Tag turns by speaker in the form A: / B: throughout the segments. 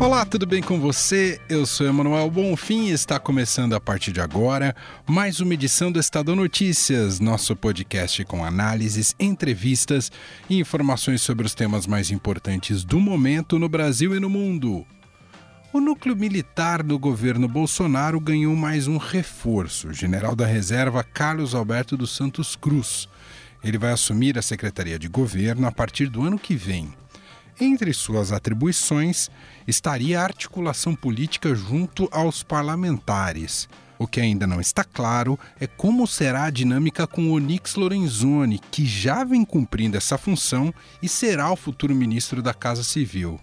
A: Olá, tudo bem com você? Eu sou Emanuel Bonfim e está começando a partir de agora mais uma edição do Estadão Notícias, nosso podcast com análises, entrevistas e informações sobre os temas mais importantes do momento no Brasil e no mundo. O núcleo militar do governo Bolsonaro ganhou mais um reforço, o general da reserva Carlos Alberto dos Santos Cruz. Ele vai assumir a Secretaria de Governo a partir do ano que vem. Entre suas atribuições estaria a articulação política junto aos parlamentares. O que ainda não está claro é como será a dinâmica com Onyx Lorenzoni, que já vem cumprindo essa função e será o futuro ministro da Casa Civil.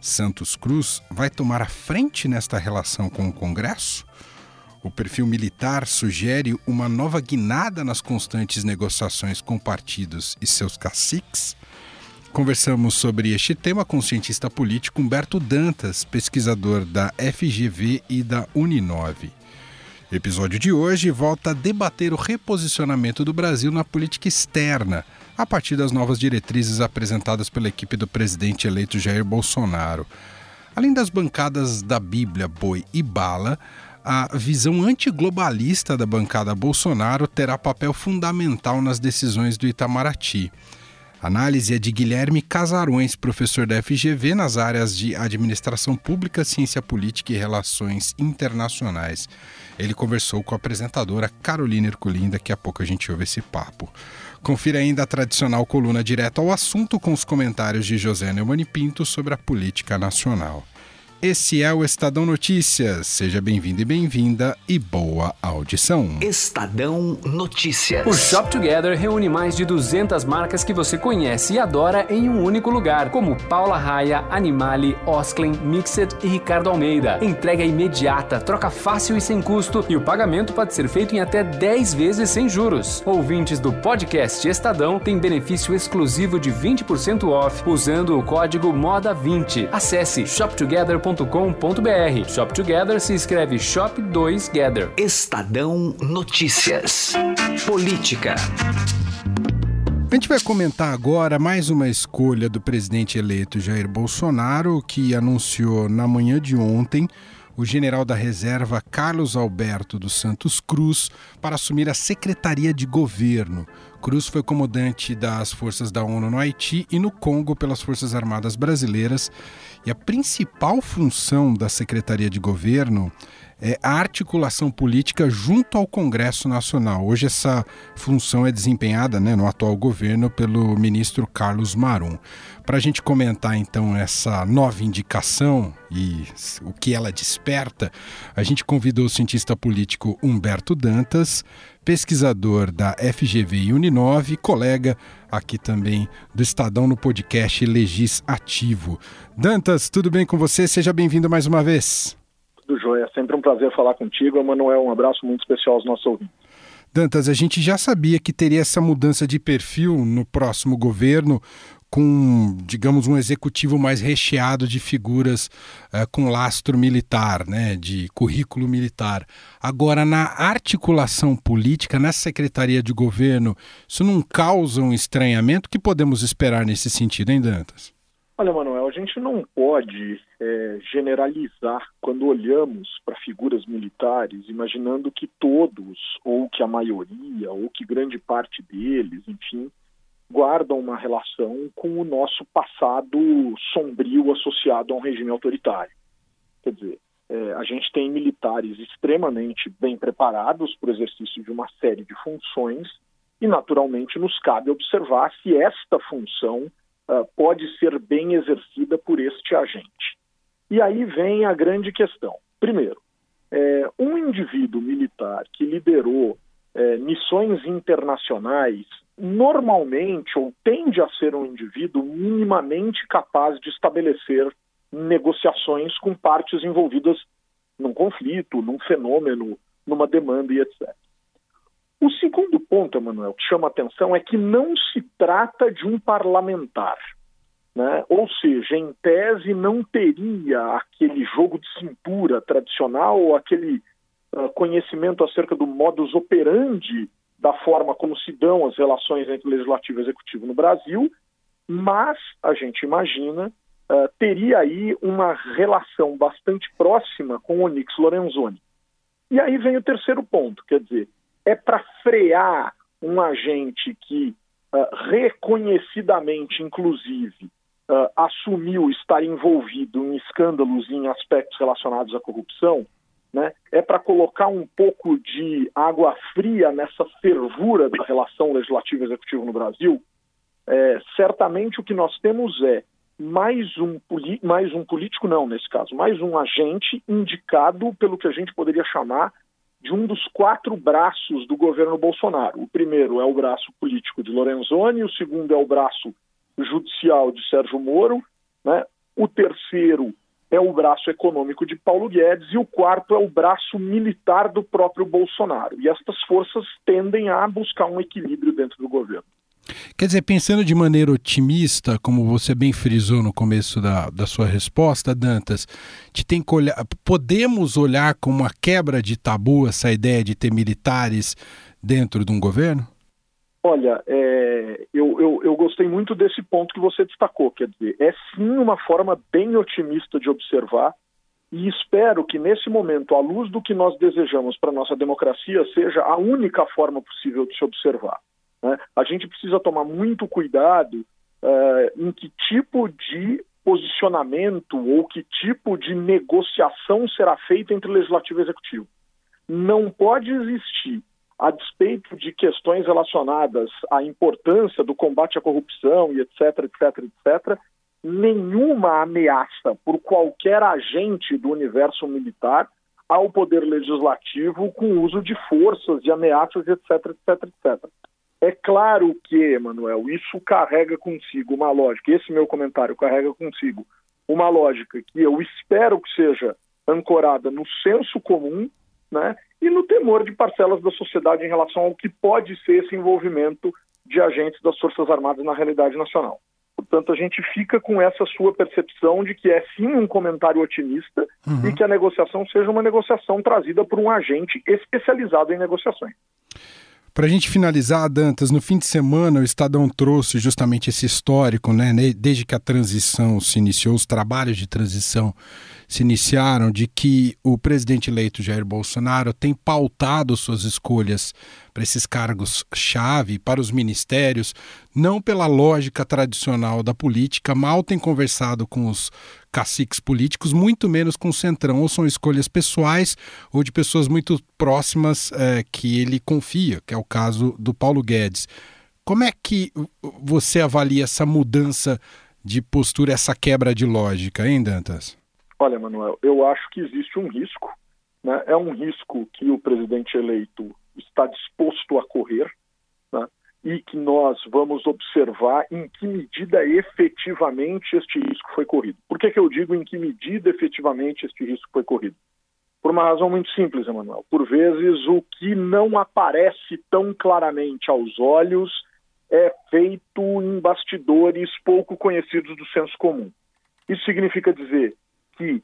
A: Santos Cruz vai tomar a frente nesta relação com o Congresso? O perfil militar sugere uma nova guinada nas constantes negociações com partidos e seus caciques? Conversamos sobre este tema com o cientista político Humberto Dantas, pesquisador da FGV e da Uninove. O episódio de hoje volta a debater o reposicionamento do Brasil na política externa, a partir das novas diretrizes apresentadas pela equipe do presidente eleito Jair Bolsonaro. Além das bancadas da Bíblia, Boi e Bala, a visão antiglobalista da bancada Bolsonaro terá papel fundamental nas decisões do Itamaraty. A análise é de Guilherme Casarões, professor da FGV nas áreas de Administração Pública, Ciência Política e Relações Internacionais. Ele conversou com a apresentadora Carolina Herculin, daqui a pouco a gente ouve esse papo. Confira ainda a tradicional coluna direto ao assunto com os comentários de José Neumani Pinto sobre a política nacional. Esse é o Estadão Notícias. Seja bem-vindo e bem-vinda e boa audição.
B: Estadão Notícias.
C: O Shop Together reúne mais de 200 marcas que você conhece e adora em um único lugar, como Paula Raia, Animale, Osklen, Mixed e Ricardo Almeida. Entrega imediata, troca fácil e sem custo e o pagamento pode ser feito em até 10 vezes sem juros. Ouvintes do podcast Estadão têm benefício exclusivo de 20% off usando o código MODA20. Acesse shoptogether.com shop2gather.com.br. Shop Together se escreve Shop 2 Gather.
B: Estadão Notícias. Política.
A: A gente vai comentar agora mais uma escolha do presidente eleito Jair Bolsonaro, que anunciou na manhã de ontem o general da reserva Carlos Alberto dos Santos Cruz para assumir a Secretaria de Governo. Cruz foi comandante das forças da ONU no Haiti e no Congo pelas Forças Armadas Brasileiras. E a principal função da Secretaria de Governo é a articulação política junto ao Congresso Nacional. Hoje essa função é desempenhada né, no atual governo pelo ministro Carlos Marum. Para a gente comentar então essa nova indicação e o que ela desperta, a gente convidou o cientista político Humberto Dantas, pesquisador da FGV e Uninove, colega aqui também do Estadão no podcast Legis Ativo. Dantas, tudo bem com você? Seja bem-vindo mais uma vez.
D: Tudo jóia, sempre um prazer falar contigo, Emanuel. Um abraço muito especial aos nossos ouvintes.
A: Dantas, a gente já sabia que teria essa mudança de perfil no próximo governo, com, digamos, um executivo mais recheado de figuras uh, com lastro militar, né, de currículo militar. Agora, na articulação política, na Secretaria de Governo, isso não causa um estranhamento? O que podemos esperar nesse sentido, hein, Dantas?
D: Olha, Manuel, a gente não pode é, generalizar quando olhamos para figuras militares, imaginando que todos, ou que a maioria, ou que grande parte deles, enfim, guardam uma relação com o nosso passado sombrio associado a um regime autoritário. Quer dizer, é, a gente tem militares extremamente bem preparados para o exercício de uma série de funções e, naturalmente, nos cabe observar se esta função uh, pode ser bem exercida por este agente. E aí vem a grande questão. Primeiro, é, um indivíduo militar que liderou é, missões internacionais normalmente ou tende a ser um indivíduo minimamente capaz de estabelecer negociações com partes envolvidas num conflito, num fenômeno, numa demanda e etc. O segundo ponto, Emanuel, que chama atenção é que não se trata de um parlamentar. Né? Ou seja, em tese não teria aquele jogo de cintura tradicional ou aquele uh, conhecimento acerca do modus operandi da forma como se dão as relações entre legislativo e executivo no Brasil, mas a gente imagina uh, teria aí uma relação bastante próxima com o Onyx Lorenzoni. E aí vem o terceiro ponto, quer dizer, é para frear um agente que uh, reconhecidamente, inclusive, uh, assumiu estar envolvido em escândalos em aspectos relacionados à corrupção, né, é para colocar um pouco de água fria nessa fervura da relação legislativo-executivo no Brasil. É, certamente o que nós temos é mais um, mais um político, não nesse caso, mais um agente indicado pelo que a gente poderia chamar de um dos quatro braços do governo Bolsonaro. O primeiro é o braço político de Lorenzoni, o segundo é o braço judicial de Sérgio Moro, né? o terceiro é o braço econômico de Paulo Guedes e o quarto é o braço militar do próprio Bolsonaro. E estas forças tendem a buscar um equilíbrio dentro do governo.
A: Quer dizer, pensando de maneira otimista, como você bem frisou no começo da, da sua resposta, Dantas, te tem olhar, podemos olhar como uma quebra de tabu essa ideia de ter militares dentro de um governo?
D: Olha, é, eu, eu, eu, gostei muito desse ponto que você destacou. Quer dizer, é sim uma forma bem otimista de observar e espero que nesse momento, à luz do que nós desejamos para a nossa democracia, seja a única forma possível de se observar. Né? A gente precisa tomar muito cuidado uh, em que tipo de posicionamento ou que tipo de negociação será feita entre legislativo e executivo. Não pode existir a despeito de questões relacionadas à importância do combate à corrupção e etc, etc, etc, nenhuma ameaça por qualquer agente do universo militar ao poder legislativo com uso de forças, de ameaças, etc, etc, etc. É claro que, Emanuel, isso carrega consigo uma lógica, esse meu comentário carrega consigo uma lógica que eu espero que seja ancorada no senso comum, né? e no temor de parcelas da sociedade em relação ao que pode ser esse envolvimento de agentes das Forças Armadas na realidade nacional. Portanto, a gente fica com essa sua percepção de que é sim um comentário otimista uhum. e que a negociação seja uma negociação trazida por um agente especializado em negociações.
A: Para a gente finalizar, Dantas, no fim de semana o Estadão trouxe justamente esse histórico, né? Desde que a transição se iniciou, os trabalhos de transição se iniciaram, de que o presidente eleito Jair Bolsonaro tem pautado suas escolhas para esses cargos-chave, para os ministérios, não pela lógica tradicional da política, mal tem conversado com os caciques políticos, muito menos com o Centrão, ou são escolhas pessoais ou de pessoas muito próximas é, que ele confia, que é o caso do Paulo Guedes. Como é que você avalia essa mudança de postura, essa quebra de lógica, hein, Dantas?
D: Olha, Manuel, eu acho que existe um risco. Né? É um risco que o presidente eleito está disposto a correr né? e que nós vamos observar em que medida efetivamente este risco foi corrido. Por que, que eu digo em que medida efetivamente este risco foi corrido? Por uma razão muito simples, Emanuel. Por vezes, o que não aparece tão claramente aos olhos é feito em bastidores pouco conhecidos do senso comum. Isso significa dizer que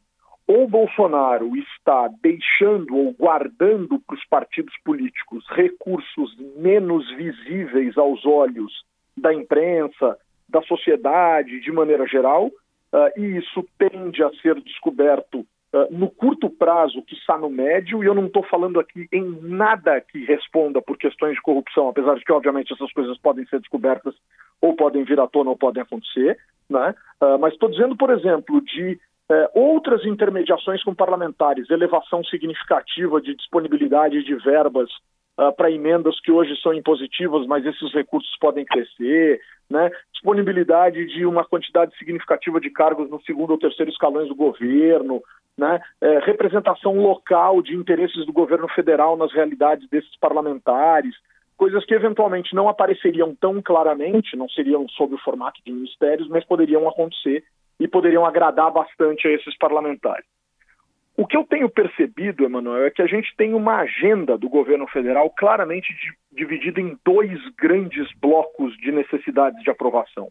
D: ou Bolsonaro está deixando ou guardando para os partidos políticos recursos menos visíveis aos olhos da imprensa, da sociedade de maneira geral, uh, e isso tende a ser descoberto uh, no curto prazo, que está no médio, e eu não estou falando aqui em nada que responda por questões de corrupção, apesar de que, obviamente, essas coisas podem ser descobertas ou podem vir à tona ou podem acontecer, né? Uh, mas estou dizendo, por exemplo, de é, outras intermediações com parlamentares, elevação significativa de disponibilidade de verbas uh, para emendas que hoje são impositivas, mas esses recursos podem crescer, né? disponibilidade de uma quantidade significativa de cargos no segundo ou terceiro escalões do governo, né? É, representação local de interesses do governo federal nas realidades desses parlamentares, coisas que eventualmente não apareceriam tão claramente, não seriam sob o formato de ministérios, mas poderiam acontecer e poderiam agradar bastante a esses parlamentares. O que eu tenho percebido, Emanuel, é que a gente tem uma agenda do governo federal claramente dividida em dois grandes blocos de necessidades de aprovação.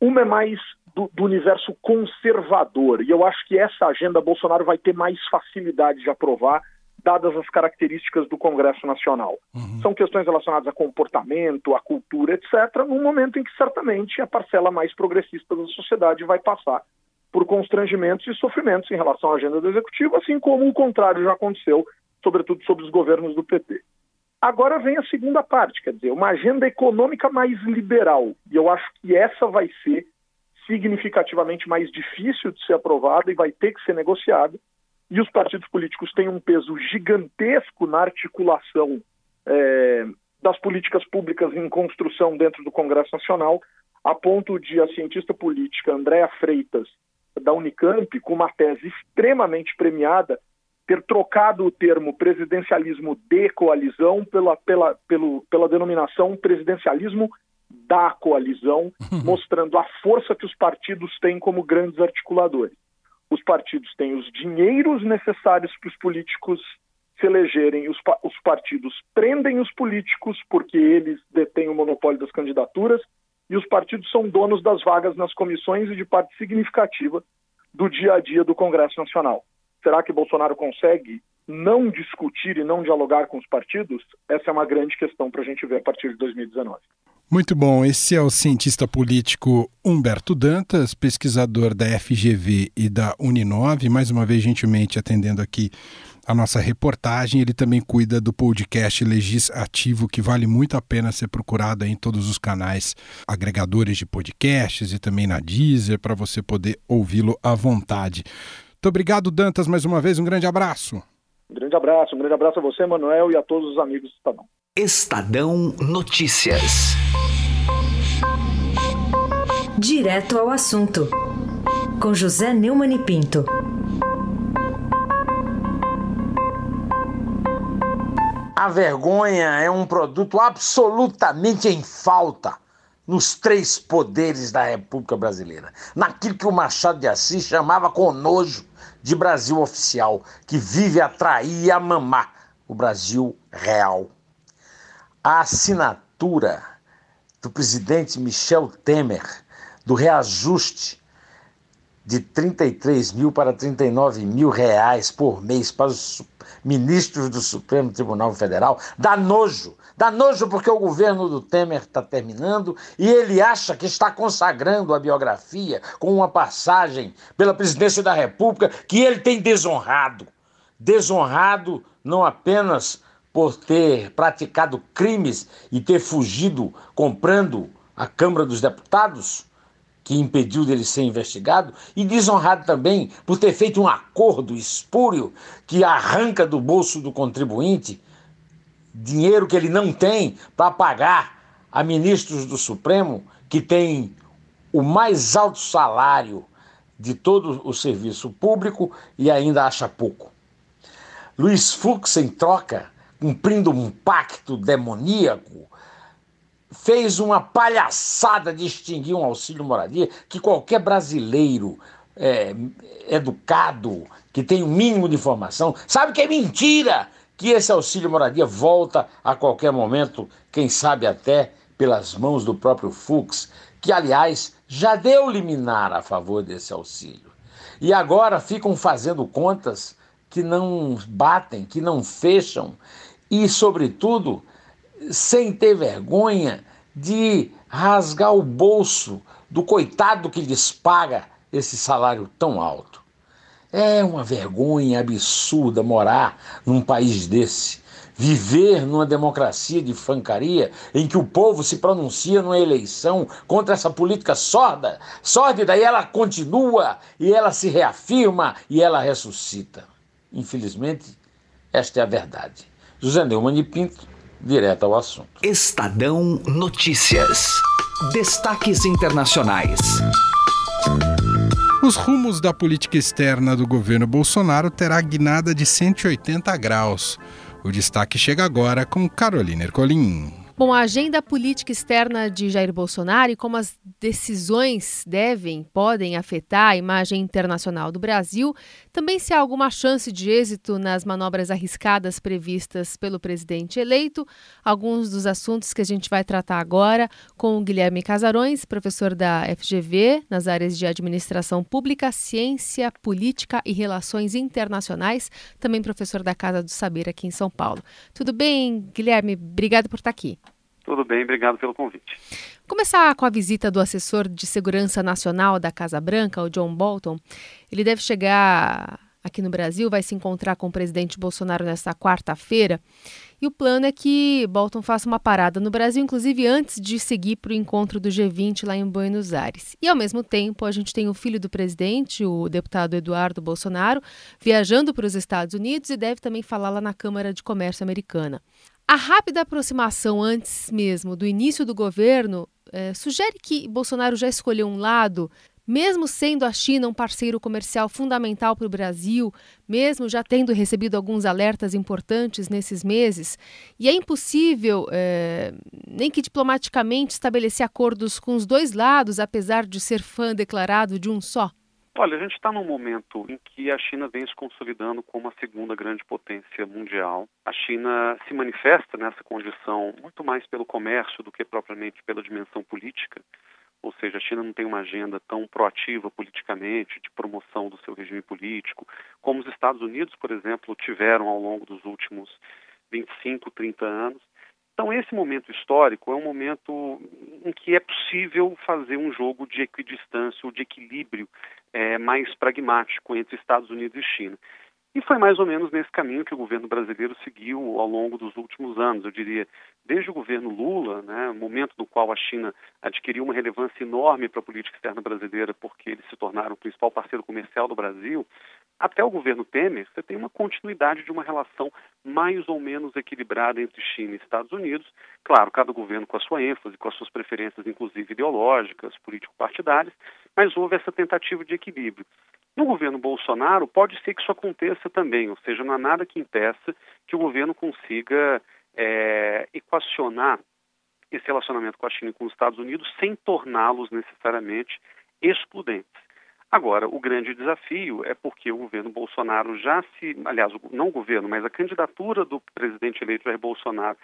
D: Uma é mais do, do, universo conservador. E eu acho que essa agenda Bolsonaro vai ter mais facilidade de aprovar, dadas as características do Congresso Nacional. Uhum. São questões relacionadas a comportamento, a cultura, etc., num momento em que certamente a parcela mais progressista da sociedade vai passar por constrangimentos e sofrimentos em relação à agenda do Executivo, assim como o contrário já aconteceu, sobretudo sobre os governos do PT. Agora vem a segunda parte, quer dizer, uma agenda econômica mais liberal. E eu acho que essa vai ser significativamente mais difícil de ser aprovada e vai ter que ser negociada. E os partidos políticos têm um peso gigantesco na articulação é, das políticas públicas em construção dentro do Congresso Nacional, a ponto de a cientista política Andréa Freitas, da Unicamp, com uma tese extremamente premiada, ter trocado o termo presidencialismo de coalizão pela, pela, pelo, pela denominação presidencialismo da coalizão, mostrando a força que os partidos têm como grandes articuladores. Os partidos têm os dinheiros necessários para os políticos se elegerem, os, os partidos prendem os políticos porque eles detêm o monopólio das candidaturas e os partidos são donos das vagas nas comissões e de parte significativa do dia a dia do Congresso Nacional. Será que Bolsonaro consegue não discutir e não dialogar com os partidos? Essa é uma grande questão para a gente ver a partir de 2019.
A: Muito bom. Esse é o cientista político Humberto Dantas, pesquisador da FGV e da Uninove, mais uma vez gentilmente atendendo aqui a nossa reportagem. Ele também cuida do podcast Legislativo, que vale muito a pena ser procurado em todos os canais agregadores de podcasts e também na Deezer, para você poder ouvi-lo à vontade. Muito obrigado, Dantas, mais uma vez. Um grande abraço.
D: Um grande abraço, um grande abraço a você, Manuel, e a todos os amigos do Estadão.
B: Estadão Notícias.
E: Direto ao assunto. Com José Neumann e Pinto.
F: A vergonha é um produto absolutamente em falta nos três poderes da República Brasileira. Naquilo que o Machado de Assis chamava com nojo de Brasil oficial, que vive a trair e a mamar o Brasil real. A assinatura do presidente Michel Temer do reajuste de 33 mil para 39 mil reais por mês para os ministros do Supremo Tribunal Federal dá nojo. Dá nojo porque o governo do Temer está terminando e ele acha que está consagrando a biografia com uma passagem pela presidência da República que ele tem desonrado. Desonrado não apenas por ter praticado crimes e ter fugido comprando a Câmara dos Deputados, que impediu dele ser investigado, e desonrado também por ter feito um acordo espúrio que arranca do bolso do contribuinte dinheiro que ele não tem para pagar a ministros do Supremo que têm o mais alto salário de todo o serviço público e ainda acha pouco. Luiz Fux, em troca, cumprindo um pacto demoníaco, fez uma palhaçada de extinguir um auxílio moradia que qualquer brasileiro é, educado, que tem o um mínimo de informação, sabe que é mentira que esse auxílio moradia volta a qualquer momento, quem sabe até pelas mãos do próprio Fux, que aliás já deu liminar a favor desse auxílio. E agora ficam fazendo contas que não batem, que não fecham e, sobretudo, sem ter vergonha de rasgar o bolso do coitado que lhes paga esse salário tão alto. É uma vergonha absurda morar num país desse. Viver numa democracia de fancaria em que o povo se pronuncia numa eleição contra essa política sorda, sórdida, e ela continua, e ela se reafirma, e ela ressuscita. Infelizmente, esta é a verdade. José Neumann de Pinto, direto ao assunto.
B: Estadão Notícias. Destaques internacionais.
A: Os rumos da política externa do governo Bolsonaro terá guinada de 180 graus. O destaque chega agora com Carolina Ercolim.
G: Bom, a agenda política externa de Jair Bolsonaro e como as decisões devem, podem afetar a imagem internacional do Brasil, também se há alguma chance de êxito nas manobras arriscadas previstas pelo presidente eleito, alguns dos assuntos que a gente vai tratar agora com o Guilherme Casarões, professor da FGV, nas áreas de administração pública, ciência, política e relações internacionais, também professor da Casa do Saber aqui em São Paulo. Tudo bem, Guilherme? Obrigado por estar aqui.
H: Tudo bem, obrigado pelo convite.
G: Começar com a visita do assessor de segurança nacional da Casa Branca, o John Bolton. Ele deve chegar aqui no Brasil, vai se encontrar com o presidente Bolsonaro nesta quarta-feira. E o plano é que Bolton faça uma parada no Brasil, inclusive antes de seguir para o encontro do G20 lá em Buenos Aires. E ao mesmo tempo, a gente tem o filho do presidente, o deputado Eduardo Bolsonaro, viajando para os Estados Unidos e deve também falar lá na Câmara de Comércio americana. A rápida aproximação antes mesmo do início do governo é, sugere que Bolsonaro já escolheu um lado, mesmo sendo a China um parceiro comercial fundamental para o Brasil, mesmo já tendo recebido alguns alertas importantes nesses meses, e é impossível, é, nem que diplomaticamente, estabelecer acordos com os dois lados, apesar de ser fã declarado de um só?
H: Olha, a gente está num momento em que a China vem se consolidando como a segunda grande potência mundial. A China se manifesta nessa condição muito mais pelo comércio do que propriamente pela dimensão política. Ou seja, a China não tem uma agenda tão proativa politicamente, de promoção do seu regime político, como os Estados Unidos, por exemplo, tiveram ao longo dos últimos 25, 30 anos. Então, esse momento histórico é um momento em que é possível fazer um jogo de equidistância ou de equilíbrio é, mais pragmático entre Estados Unidos e China. E foi mais ou menos nesse caminho que o governo brasileiro seguiu ao longo dos últimos anos. Eu diria, desde o governo Lula, né, momento no qual a China adquiriu uma relevância enorme para a política externa brasileira, porque eles se tornaram o principal parceiro comercial do Brasil, até o governo Temer, você tem uma continuidade de uma relação mais ou menos equilibrada entre China e Estados Unidos. Claro, cada governo com a sua ênfase, com as suas preferências, inclusive ideológicas, político-partidárias, mas houve essa tentativa de equilíbrio. No governo Bolsonaro, pode ser que isso aconteça também, ou seja, não há nada que impeça que o governo consiga é, equacionar esse relacionamento com a China e com os Estados Unidos sem torná-los necessariamente excludentes. Agora, o grande desafio é porque o governo Bolsonaro já se, aliás, não o governo, mas a candidatura do presidente eleito Jair Bolsonaro,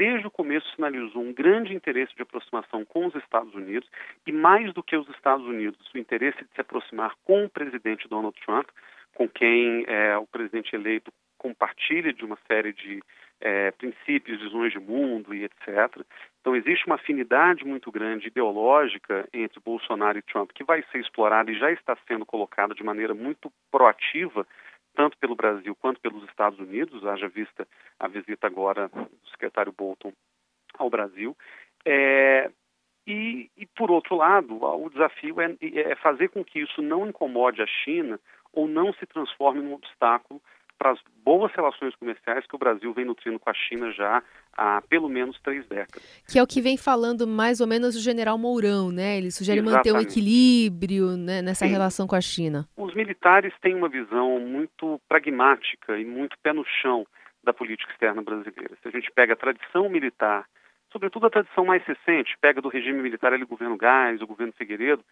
H: desde o começo sinalizou um grande interesse de aproximação com os Estados Unidos e mais do que os Estados Unidos, o interesse de se aproximar com o presidente Donald Trump, com quem é, o presidente eleito compartilha de uma série de é, princípios, visões de mundo e etc. Então existe uma afinidade muito grande ideológica entre Bolsonaro e Trump que vai ser explorada e já está sendo colocada de maneira muito proativa tanto pelo Brasil quanto pelos Estados Unidos, haja vista a visita agora do secretário Bolton ao Brasil. É, e, e, por outro lado, o desafio é, é fazer com que isso não incomode a China ou não se transforme num obstáculo para as boas relações comerciais que o Brasil vem nutrindo com a China já há pelo menos três décadas.
G: Que é o que vem falando mais ou menos o general Mourão, né? Ele sugere Exatamente. manter um equilíbrio né, nessa Sim. relação com a China.
H: Os militares têm uma visão muito pragmática e muito pé no chão da política externa brasileira. Se a gente pega a tradição militar sobretudo a tradição mais recente, pega do regime militar ali, o governo Gás, o governo Figueiredo,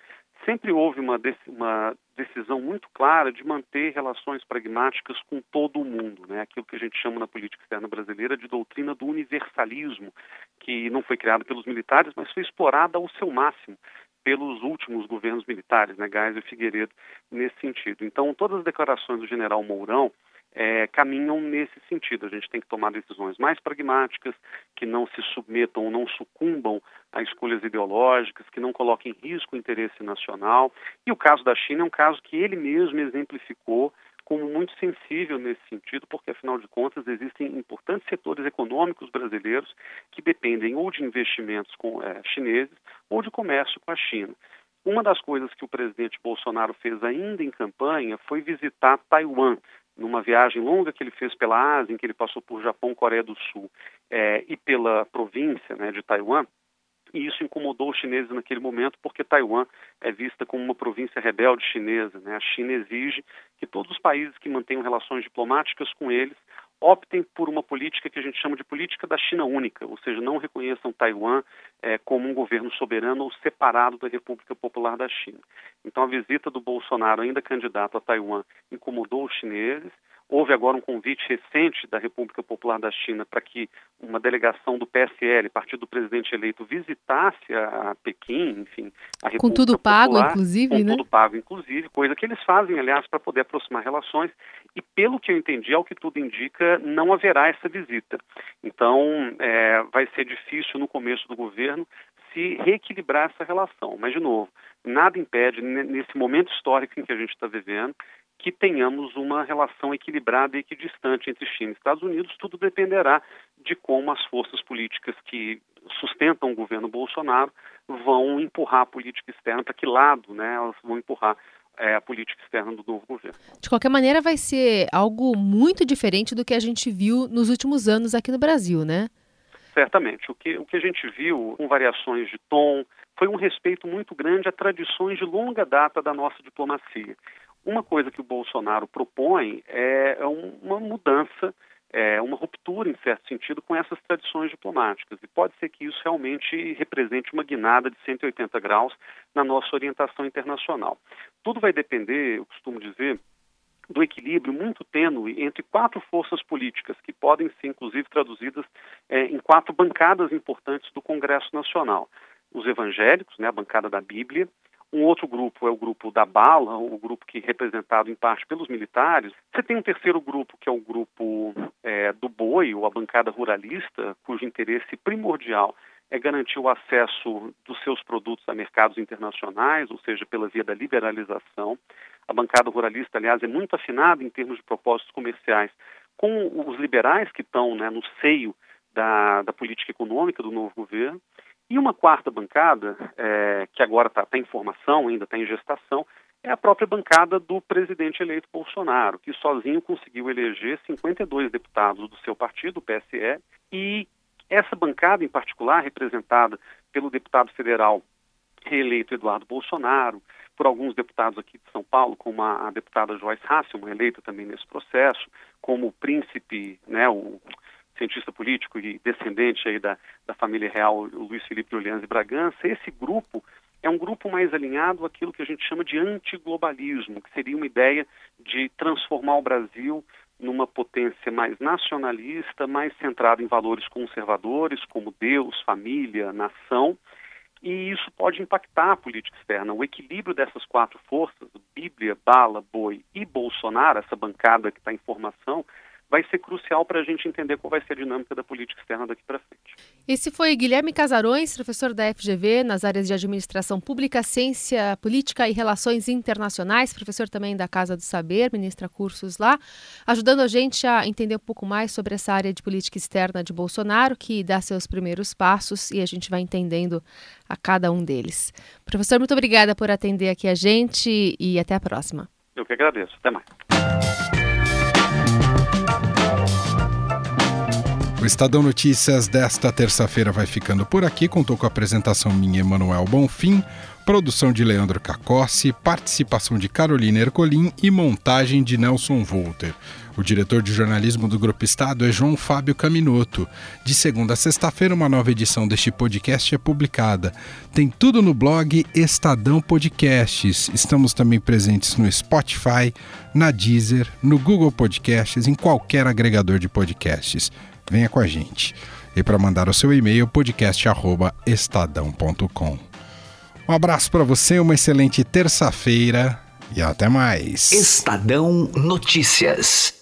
H: sempre houve uma, uma decisão muito clara de manter relações pragmáticas com todo o mundo, né? aquilo que a gente chama na política externa brasileira de doutrina do universalismo, que não foi criada pelos militares, mas foi explorada ao seu máximo pelos últimos governos militares, né, Gás e Figueiredo, nesse sentido. Então, todas as declarações do general Mourão, é, caminham nesse sentido. A gente tem que tomar decisões mais pragmáticas, que não se submetam ou não sucumbam a escolhas ideológicas, que não coloquem em risco o interesse nacional. E o caso da China é um caso que ele mesmo exemplificou como muito sensível nesse sentido, porque afinal de contas existem importantes setores econômicos brasileiros que dependem ou de investimentos com, é, chineses ou de comércio com a China. Uma das coisas que o presidente Bolsonaro fez ainda em campanha foi visitar Taiwan, numa viagem longa que ele fez pela Ásia, em que ele passou por Japão, Coreia do Sul é, e pela província né, de Taiwan, e isso incomodou os chineses naquele momento, porque Taiwan é vista como uma província rebelde chinesa. Né? A China exige que todos os países que mantenham relações diplomáticas com eles optem por uma política que a gente chama de política da China única, ou seja, não reconheçam Taiwan é, como um governo soberano ou separado da República Popular da China. Então, a visita do Bolsonaro, ainda candidato a Taiwan, incomodou os chineses. Houve agora um convite recente da República Popular da China para que uma delegação do PSL, partido do presidente eleito, visitasse a Pequim, enfim, a República
G: Com tudo
H: Popular,
G: pago, inclusive,
H: com
G: né?
H: tudo pago, inclusive, coisa que eles fazem, aliás, para poder aproximar relações. E pelo que eu entendi, ao que tudo indica, não haverá essa visita. Então, é, vai ser difícil no começo do governo se reequilibrar essa relação. Mas, de novo, nada impede, nesse momento histórico em que a gente está vivendo, que tenhamos uma relação equilibrada e equidistante entre China e Estados Unidos. Tudo dependerá de como as forças políticas que sustentam o governo Bolsonaro vão empurrar a política externa, para que lado né, elas vão empurrar é, a política externa do novo governo.
G: De qualquer maneira, vai ser algo muito diferente do que a gente viu nos últimos anos aqui no Brasil, né?
H: Certamente. O que, o que a gente viu, com variações de tom, foi um respeito muito grande a tradições de longa data da nossa diplomacia. Uma coisa que o Bolsonaro propõe é, é uma mudança, é uma ruptura, em certo sentido, com essas tradições diplomáticas. E pode ser que isso realmente represente uma guinada de 180 graus na nossa orientação internacional. Tudo vai depender, eu costumo dizer, do equilíbrio muito tênue entre quatro forças políticas, que podem ser, inclusive, traduzidas é, em quatro bancadas importantes do Congresso Nacional. Os evangélicos, né, a bancada da Bíblia, um outro grupo é o grupo da bala, o grupo que é representado em parte pelos militares. Você tem um terceiro grupo, que é o grupo é, do boi, ou a bancada ruralista, cujo interesse primordial é garantir o acesso dos seus produtos a mercados internacionais, ou seja, pela via da liberalização. A bancada ruralista, aliás, é muito afinada em termos de propósitos comerciais com os liberais que estão né, no seio da, da política econômica do novo governo. E uma quarta bancada, é, que agora está tá em formação, ainda está em gestação, é a própria bancada do presidente eleito Bolsonaro, que sozinho conseguiu eleger 52 deputados do seu partido, o PSE, e essa bancada em particular, representada pelo deputado federal reeleito Eduardo Bolsonaro, por alguns deputados aqui de São Paulo, como a, a deputada Joyce Hasselman, eleita também nesse processo, como o príncipe, né, o cientista político e descendente aí da, da família real, o Luiz Felipe de Orleans e Bragança, esse grupo é um grupo mais alinhado àquilo que a gente chama de antiglobalismo, que seria uma ideia de transformar o Brasil numa potência mais nacionalista, mais centrada em valores conservadores, como Deus, família, nação, e isso pode impactar a política externa. O equilíbrio dessas quatro forças, Bíblia, Bala, Boi e Bolsonaro, essa bancada que está em formação, vai ser crucial para a gente entender qual vai ser a dinâmica da política externa daqui para frente.
G: Esse foi Guilherme Casarões, professor da FGV nas áreas de Administração Pública, Ciência Política e Relações Internacionais, professor também da Casa do Saber, ministra cursos lá, ajudando a gente a entender um pouco mais sobre essa área de política externa de Bolsonaro, que dá seus primeiros passos e a gente vai entendendo a cada um deles. Professor, muito obrigada por atender aqui a gente e até a próxima.
H: Eu que agradeço. Até mais.
A: Estadão Notícias desta terça-feira vai ficando por aqui. Contou com a apresentação minha, Emanuel Bonfim, produção de Leandro Cacossi, participação de Carolina Ercolim e montagem de Nelson Volter. O diretor de jornalismo do Grupo Estado é João Fábio Caminoto. De segunda a sexta-feira, uma nova edição deste podcast é publicada. Tem tudo no blog Estadão Podcasts. Estamos também presentes no Spotify, na Deezer, no Google Podcasts, em qualquer agregador de podcasts venha com a gente. E para mandar o seu e-mail, podcast@estadão.com. Um abraço para você, uma excelente terça-feira e até mais.
B: Estadão Notícias.